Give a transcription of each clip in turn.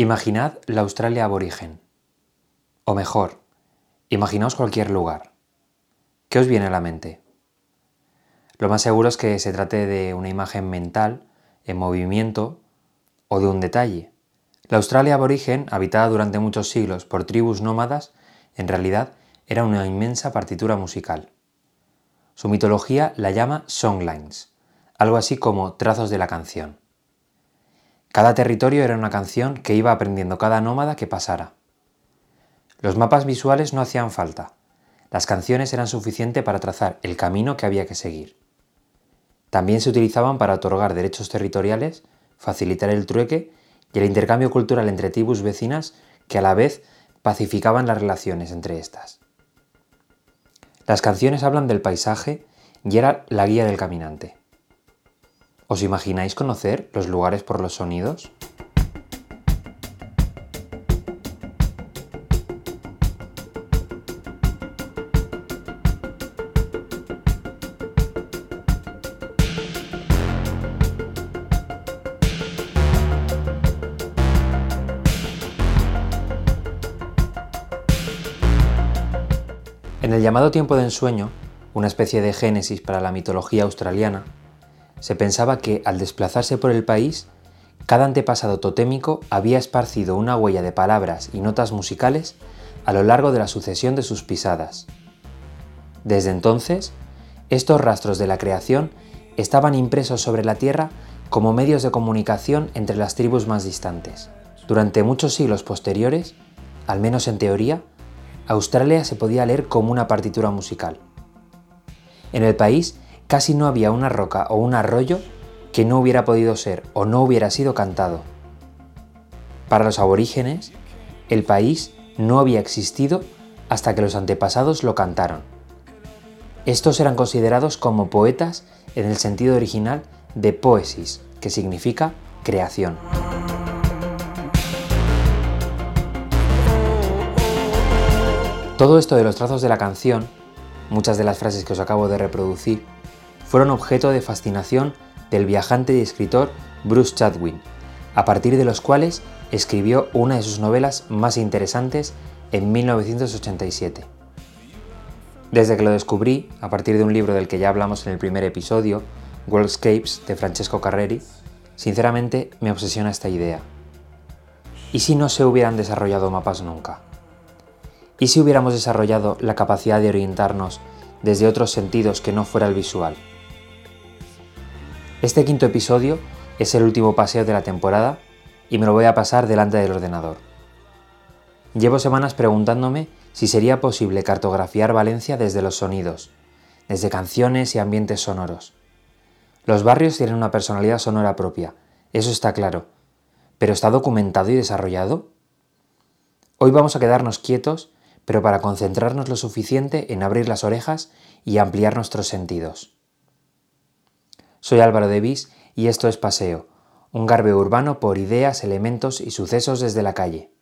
Imaginad la Australia aborigen. O mejor, imaginaos cualquier lugar. ¿Qué os viene a la mente? Lo más seguro es que se trate de una imagen mental, en movimiento o de un detalle. La Australia aborigen, habitada durante muchos siglos por tribus nómadas, en realidad era una inmensa partitura musical. Su mitología la llama songlines, algo así como trazos de la canción. Cada territorio era una canción que iba aprendiendo cada nómada que pasara. Los mapas visuales no hacían falta. Las canciones eran suficientes para trazar el camino que había que seguir. También se utilizaban para otorgar derechos territoriales, facilitar el trueque y el intercambio cultural entre tribus vecinas que a la vez pacificaban las relaciones entre estas. Las canciones hablan del paisaje y era la guía del caminante. ¿Os imagináis conocer los lugares por los sonidos? En el llamado tiempo de ensueño, una especie de génesis para la mitología australiana, se pensaba que al desplazarse por el país, cada antepasado totémico había esparcido una huella de palabras y notas musicales a lo largo de la sucesión de sus pisadas. Desde entonces, estos rastros de la creación estaban impresos sobre la tierra como medios de comunicación entre las tribus más distantes. Durante muchos siglos posteriores, al menos en teoría, Australia se podía leer como una partitura musical. En el país casi no había una roca o un arroyo que no hubiera podido ser o no hubiera sido cantado. Para los aborígenes, el país no había existido hasta que los antepasados lo cantaron. Estos eran considerados como poetas en el sentido original de poesis, que significa creación. Todo esto de los trazos de la canción, muchas de las frases que os acabo de reproducir, fueron objeto de fascinación del viajante y escritor Bruce Chatwin, a partir de los cuales escribió una de sus novelas más interesantes en 1987. Desde que lo descubrí, a partir de un libro del que ya hablamos en el primer episodio, Worldscapes de Francesco Carreri, sinceramente me obsesiona esta idea. ¿Y si no se hubieran desarrollado mapas nunca? ¿Y si hubiéramos desarrollado la capacidad de orientarnos desde otros sentidos que no fuera el visual? Este quinto episodio es el último paseo de la temporada y me lo voy a pasar delante del ordenador. Llevo semanas preguntándome si sería posible cartografiar Valencia desde los sonidos, desde canciones y ambientes sonoros. Los barrios tienen una personalidad sonora propia, eso está claro, pero ¿está documentado y desarrollado? Hoy vamos a quedarnos quietos, pero para concentrarnos lo suficiente en abrir las orejas y ampliar nuestros sentidos. Soy Álvaro Devis y esto es Paseo, un garbe urbano por ideas, elementos y sucesos desde la calle.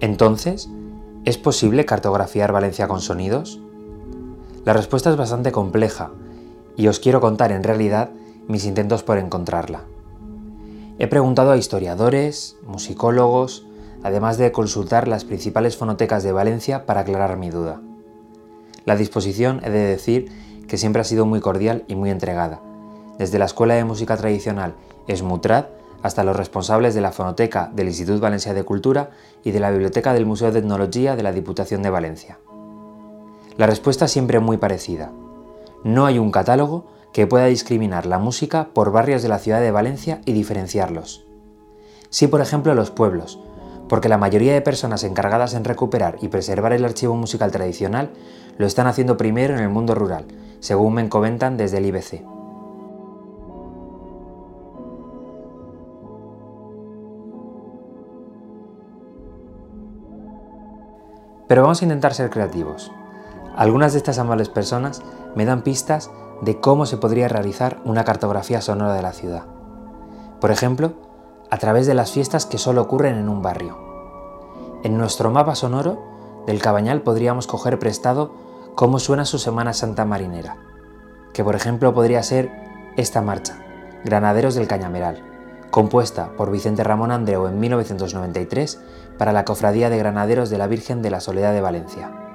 Entonces, ¿es posible cartografiar Valencia con sonidos? La respuesta es bastante compleja y os quiero contar en realidad mis intentos por encontrarla. He preguntado a historiadores, musicólogos, además de consultar las principales fonotecas de Valencia para aclarar mi duda. La disposición, he de decir, que siempre ha sido muy cordial y muy entregada, desde la Escuela de Música Tradicional Esmutrad hasta los responsables de la fonoteca del Institut Valencia de Cultura y de la Biblioteca del Museo de Etnología de la Diputación de Valencia. La respuesta es siempre muy parecida. No hay un catálogo que pueda discriminar la música por barrios de la ciudad de Valencia y diferenciarlos. Sí, por ejemplo, los pueblos, porque la mayoría de personas encargadas en recuperar y preservar el archivo musical tradicional lo están haciendo primero en el mundo rural, según me comentan desde el IBC. Pero vamos a intentar ser creativos. Algunas de estas amables personas me dan pistas de cómo se podría realizar una cartografía sonora de la ciudad. Por ejemplo, a través de las fiestas que solo ocurren en un barrio. En nuestro mapa sonoro del Cabañal podríamos coger prestado cómo suena su Semana Santa marinera, que por ejemplo podría ser esta marcha, Granaderos del Cañameral, compuesta por Vicente Ramón Andreu en 1993 para la Cofradía de Granaderos de la Virgen de la Soledad de Valencia.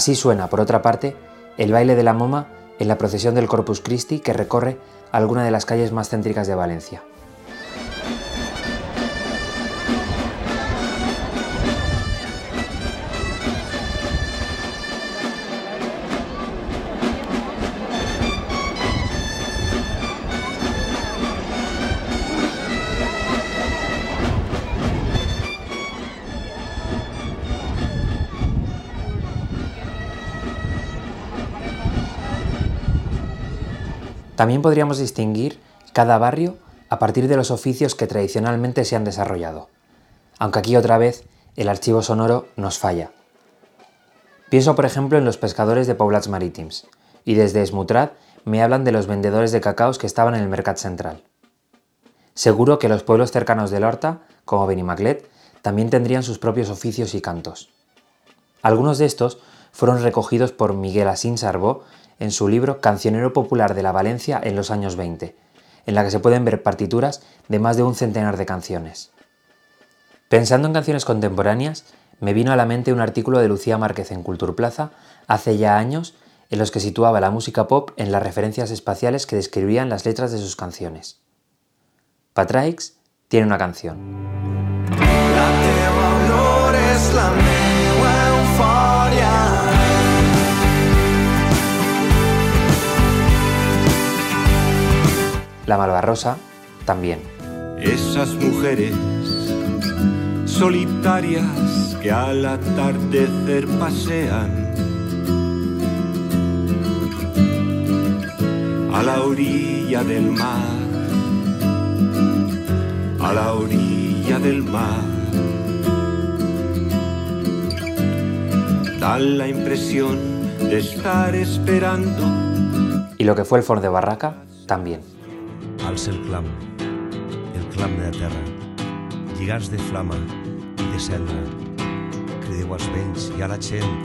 Así suena, por otra parte, el baile de la moma en la procesión del Corpus Christi que recorre alguna de las calles más céntricas de Valencia. También podríamos distinguir cada barrio a partir de los oficios que tradicionalmente se han desarrollado, aunque aquí otra vez el archivo sonoro nos falla. Pienso por ejemplo en los pescadores de Poblats Marítims, y desde Esmutrad me hablan de los vendedores de cacaos que estaban en el Mercat Central. Seguro que los pueblos cercanos del Horta, como Benimaclet, también tendrían sus propios oficios y cantos. Algunos de estos fueron recogidos por Miguel Asín Sarbó en su libro Cancionero Popular de la Valencia en los años 20, en la que se pueden ver partituras de más de un centenar de canciones. Pensando en canciones contemporáneas, me vino a la mente un artículo de Lucía Márquez en Culturplaza hace ya años en los que situaba la música pop en las referencias espaciales que describían las letras de sus canciones. Patraix tiene una canción. Malvarrosa también. Esas mujeres solitarias que al atardecer pasean a la orilla del mar, a la orilla del mar. Dan la impresión de estar esperando. Y lo que fue el Ford de Barraca, también. Alça el clam, el clam de la terra, lligats de flama i de cendra. Crideu als vells i a la gent,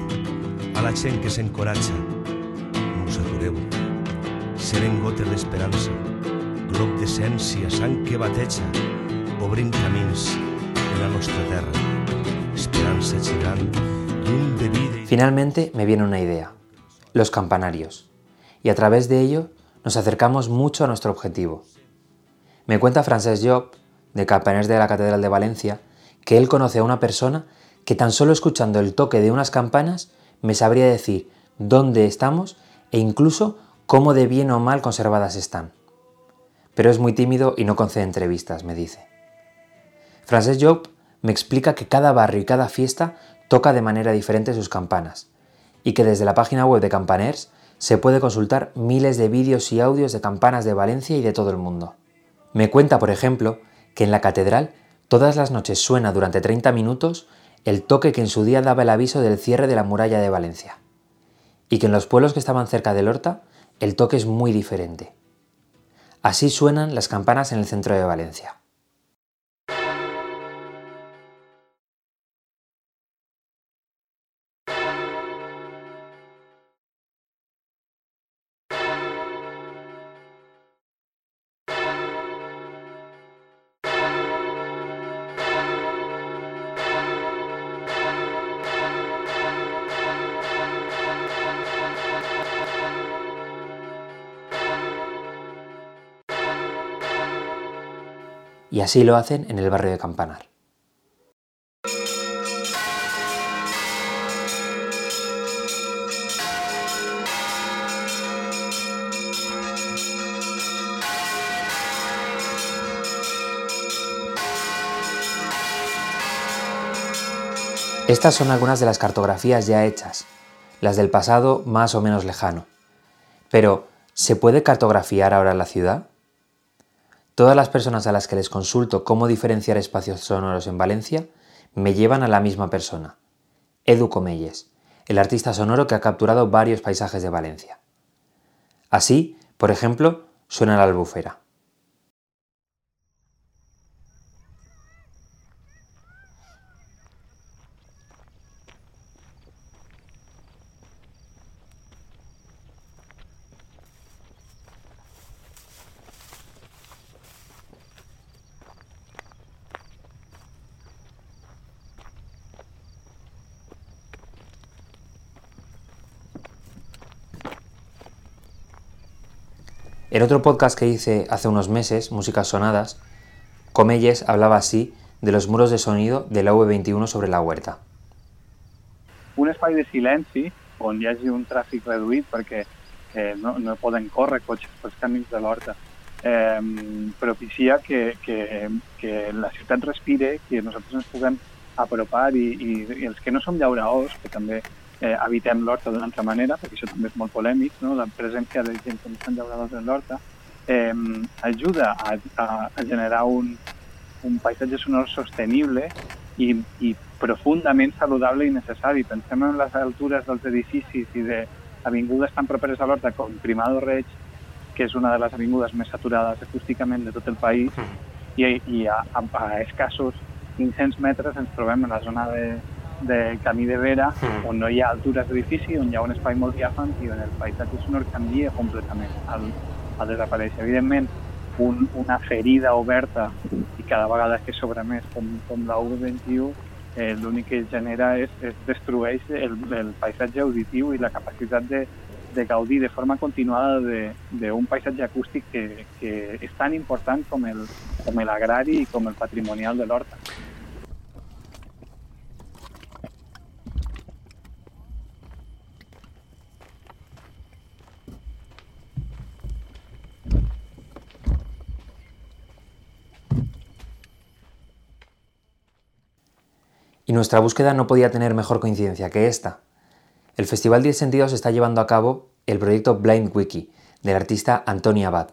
a la gent que s'encoratja. No us atureu. Serem gotes d'esperança, glob d'essència, sang que bateja, obrint camins en la nostra terra. Esperança girant, llum de vida... Finalmente me viene una idea. Los campanarios. Y a través de ello nos acercamos mucho a nuestro objetivo. Me cuenta Francesc Job, de Campaners de la Catedral de Valencia, que él conoce a una persona que tan solo escuchando el toque de unas campanas me sabría decir dónde estamos e incluso cómo de bien o mal conservadas están. Pero es muy tímido y no concede entrevistas, me dice. Francesc Job me explica que cada barrio y cada fiesta toca de manera diferente sus campanas y que desde la página web de Campaners se puede consultar miles de vídeos y audios de campanas de Valencia y de todo el mundo. Me cuenta, por ejemplo, que en la catedral todas las noches suena durante 30 minutos el toque que en su día daba el aviso del cierre de la muralla de Valencia, y que en los pueblos que estaban cerca del Horta el toque es muy diferente. Así suenan las campanas en el centro de Valencia. y así lo hacen en el barrio de Campanar. Estas son algunas de las cartografías ya hechas, las del pasado más o menos lejano. Pero, ¿se puede cartografiar ahora la ciudad? Todas las personas a las que les consulto cómo diferenciar espacios sonoros en Valencia me llevan a la misma persona, Edu Comelles, el artista sonoro que ha capturado varios paisajes de Valencia. Así, por ejemplo, suena la albufera. En otro podcast que hice hace unos meses, Músicas Sonadas, Comelles hablaba así de los muros de sonido de la V21 sobre la huerta. Un espai de silenci on hi hagi un tràfic reduït perquè eh, no, no poden córrer cotxes pels camins de l'horta eh, propicia que, que, que la ciutat respire, que nosaltres ens puguem apropar i, i, i els que no som llauraors, que també eh, habitem l'horta d'una altra manera, perquè això també és molt polèmic, no? la presència de gent que no estan llauradors en l'horta, eh, ajuda a, a, a generar un, un paisatge sonor sostenible i, i profundament saludable i necessari. Pensem en les altures dels edificis i de avingudes tan properes a l'horta com Primado Reig, que és una de les avingudes més saturades acústicament de tot el país, i, i a, a, a escassos 500 metres ens trobem en la zona de, de camí de vera, mm. on no hi ha altures d'edifici, on hi ha un espai molt diàfan i on el paisatge sonor canvia completament al, al desaparèixer. Evidentment, un, una ferida oberta i cada vegada que s'obre més com, com la U21 eh, l'únic que genera és, és destrueix el, el paisatge auditiu i la capacitat de, de gaudir de forma continuada d'un paisatge acústic que, que és tan important com el, com l'agrari i com el patrimonial de l'horta. Nuestra búsqueda no podía tener mejor coincidencia que esta. El Festival 10 Sentidos está llevando a cabo el proyecto Blind Wiki del artista Antonia Abad.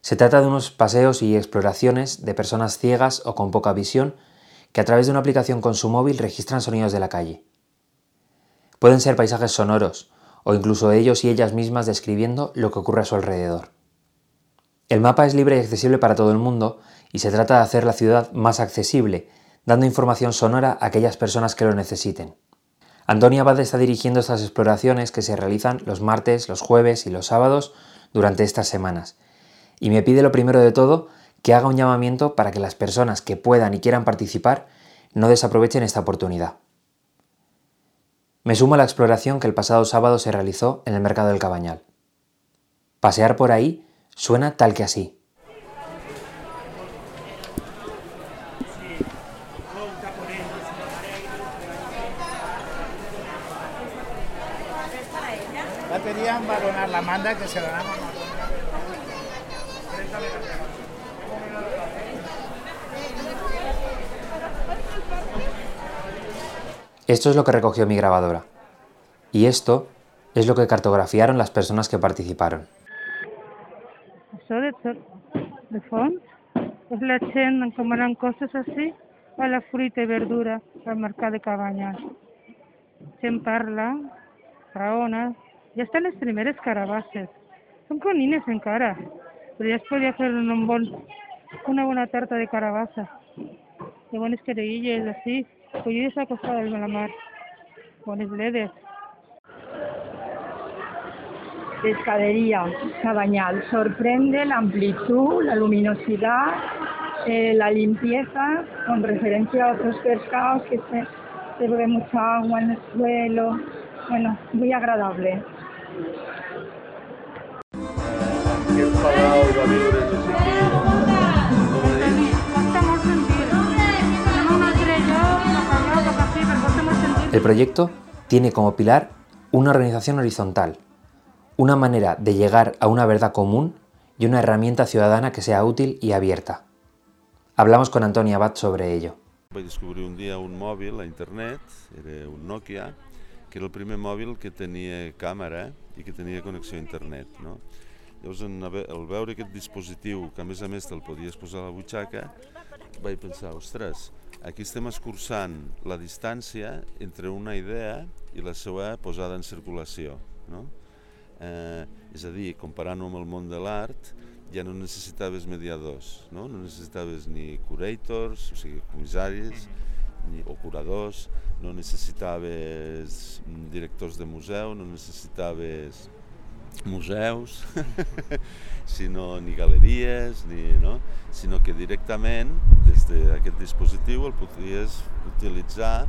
Se trata de unos paseos y exploraciones de personas ciegas o con poca visión que a través de una aplicación con su móvil registran sonidos de la calle. Pueden ser paisajes sonoros o incluso ellos y ellas mismas describiendo lo que ocurre a su alrededor. El mapa es libre y accesible para todo el mundo y se trata de hacer la ciudad más accesible dando información sonora a aquellas personas que lo necesiten. Antonia Abad está dirigiendo estas exploraciones que se realizan los martes, los jueves y los sábados durante estas semanas. Y me pide lo primero de todo que haga un llamamiento para que las personas que puedan y quieran participar no desaprovechen esta oportunidad. Me sumo a la exploración que el pasado sábado se realizó en el mercado del Cabañal. Pasear por ahí suena tal que así. La manda que se la Esto es lo que recogió mi grabadora. Y esto es lo que cartografiaron las personas que participaron. Això de, de fons és la gent encomanant coses així a la fruita i verdura al mercat de Cabanyal. Gent parla, raona, ya están las primeras carabases. Son conines en cara, pero ya se podía hacer un bon, una buena tarta de carabaza. De buenas querillas, así. Pues yo ya acostado en la mar. Buenas ledes. Pescadería Cabañal. Sorprende la amplitud, la luminosidad, eh, la limpieza, con referencia a otros pescados que se, se ve mucha agua en el suelo. Bueno, muy agradable. El proyecto tiene como pilar una organización horizontal, una manera de llegar a una verdad común y una herramienta ciudadana que sea útil y abierta. Hablamos con Antonia Abad sobre ello. Vaig descobrir un dia un mòbil a internet, era un Nokia, que era el primer mòbil que tenia càmera i que tenia connexió a internet. No? Llavors, en, al veure aquest dispositiu, que a més a més te'l podies posar a la butxaca, vaig pensar, ostres, aquí estem escurçant la distància entre una idea i la seva posada en circulació. No? Eh, és a dir, comparant-ho amb el món de l'art, ja no necessitaves mediadors, no? no necessitaves ni curators, o sigui, comissaris, ni, o curadors, no necessitaves directors de museu, no necessitaves museus, sinó ni galeries, ni, no? sinó que directament des d'aquest dispositiu el podries utilitzar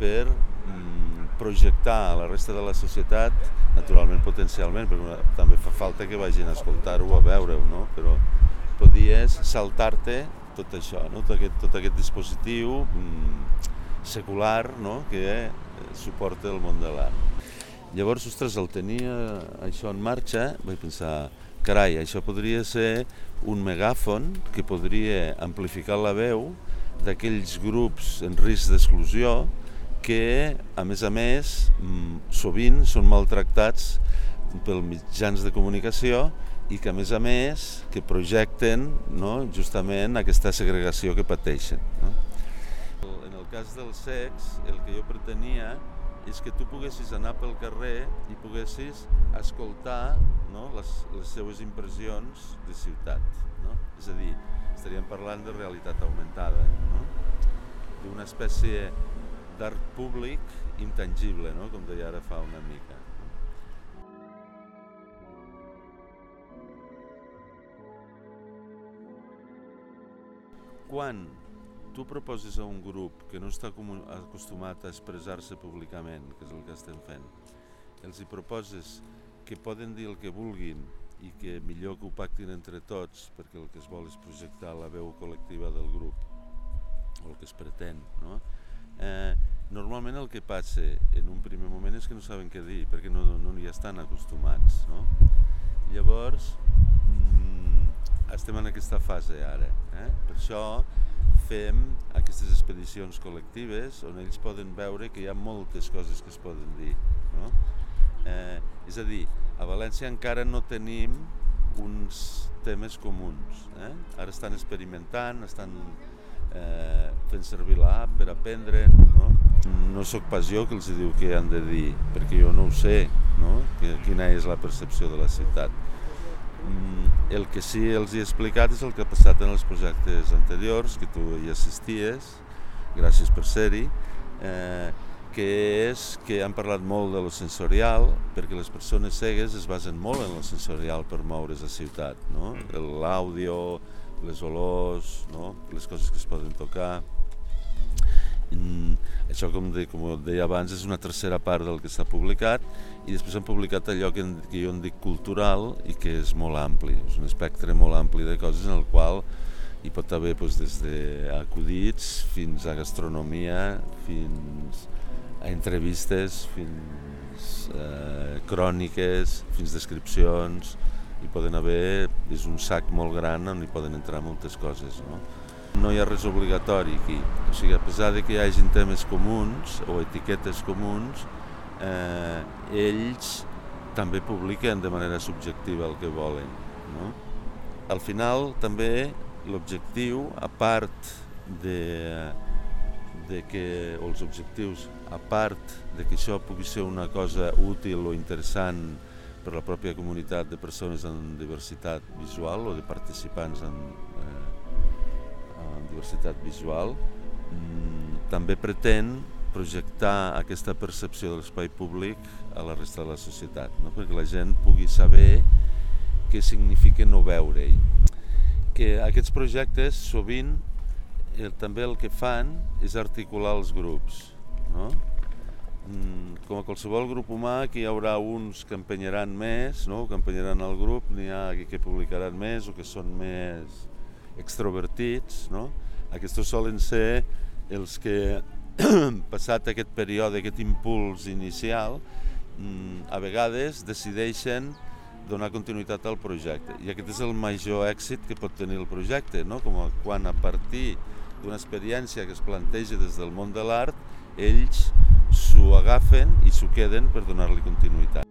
per mm, projectar a la resta de la societat naturalment potencialment, perquè també fa falta que vagin a escoltar-ho, a veure-ho, no? però podies saltar-te tot això, no? tot, aquest, tot aquest dispositiu mm, secular no? que eh, suporta el món de l'art. Llavors, ostres, el tenia això en marxa, vaig pensar, carai, això podria ser un megàfon que podria amplificar la veu d'aquells grups en risc d'exclusió que, a més a més, mm, sovint són maltractats pels mitjans de comunicació i que, a més a més, que projecten no, justament aquesta segregació que pateixen. No? En el cas del sex, el que jo pretenia és que tu poguessis anar pel carrer i poguessis escoltar no, les, les seues impressions de ciutat. No? És a dir, estaríem parlant de realitat augmentada, no? d'una espècie d'art públic intangible, no? com deia ara fa una mica. Quan tu proposes a un grup que no està acostumat a expressar-se públicament, que és el que estem fent, els hi proposes que poden dir el que vulguin i que millor que ho pactin entre tots perquè el que es vol és projectar la veu col·lectiva del grup o el que es pretén, no? eh, normalment el que passa en un primer moment és que no saben què dir, perquè no, no hi estan acostumats. No? Llavors, estem en aquesta fase ara. Eh? Per això fem aquestes expedicions col·lectives on ells poden veure que hi ha moltes coses que es poden dir. No? Eh, és a dir, a València encara no tenim uns temes comuns. Eh? Ara estan experimentant, estan eh, fent servir l'app per aprendre, no? No sóc pas jo que els diu què han de dir, perquè jo no ho sé, no? Quina és la percepció de la ciutat. Mm, el que sí els he explicat és el que ha passat en els projectes anteriors, que tu hi assisties, gràcies per ser-hi, eh, que és que han parlat molt de lo sensorial, perquè les persones cegues es basen molt en lo sensorial per moure's a ciutat, no? l'àudio, les olors, no? les coses que es poden tocar. Mm, això, com, de, com deia abans, és una tercera part del que s'ha publicat i després han publicat allò que, que jo en dic cultural i que és molt ampli, és un espectre molt ampli de coses en el qual hi pot haver doncs, des d'acudits fins a gastronomia, fins a entrevistes, fins a eh, cròniques, fins descripcions, hi poden haver, és un sac molt gran on hi poden entrar moltes coses. No? No hi ha res obligatori aquí, o sigui, a pesar de que hi hagin temes comuns o etiquetes comuns, eh, ells també publiquen de manera subjectiva el que volen. No? Al final també l'objectiu, a part de, de que, els objectius, a part de que això pugui ser una cosa útil o interessant per la pròpia comunitat de persones amb diversitat visual o de participants amb, eh, diversitat visual, mm, també pretén projectar aquesta percepció de l'espai públic a la resta de la societat, no? perquè la gent pugui saber què significa no veure-hi. Que aquests projectes sovint eh, també el que fan és articular els grups. No? Mm, com a qualsevol grup humà, que hi haurà uns que empenyaran més, no? que empenyaran el grup, n'hi ha que publicaran més o que són més extrovertits. No? Aquests solen ser els que, passat aquest període, aquest impuls inicial, mm, a vegades decideixen donar continuïtat al projecte. I aquest és el major èxit que pot tenir el projecte, no? com quan a partir d'una experiència que es planteja des del món de l'art, ells s'ho agafen i s'ho queden per donar-li continuïtat.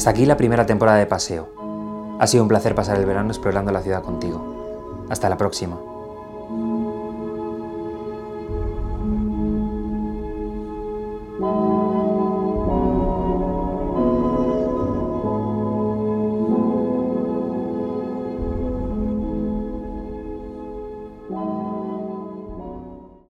Hasta aquí la primera temporada de Paseo. Ha sido un placer pasar el verano explorando la ciudad contigo. Hasta la próxima.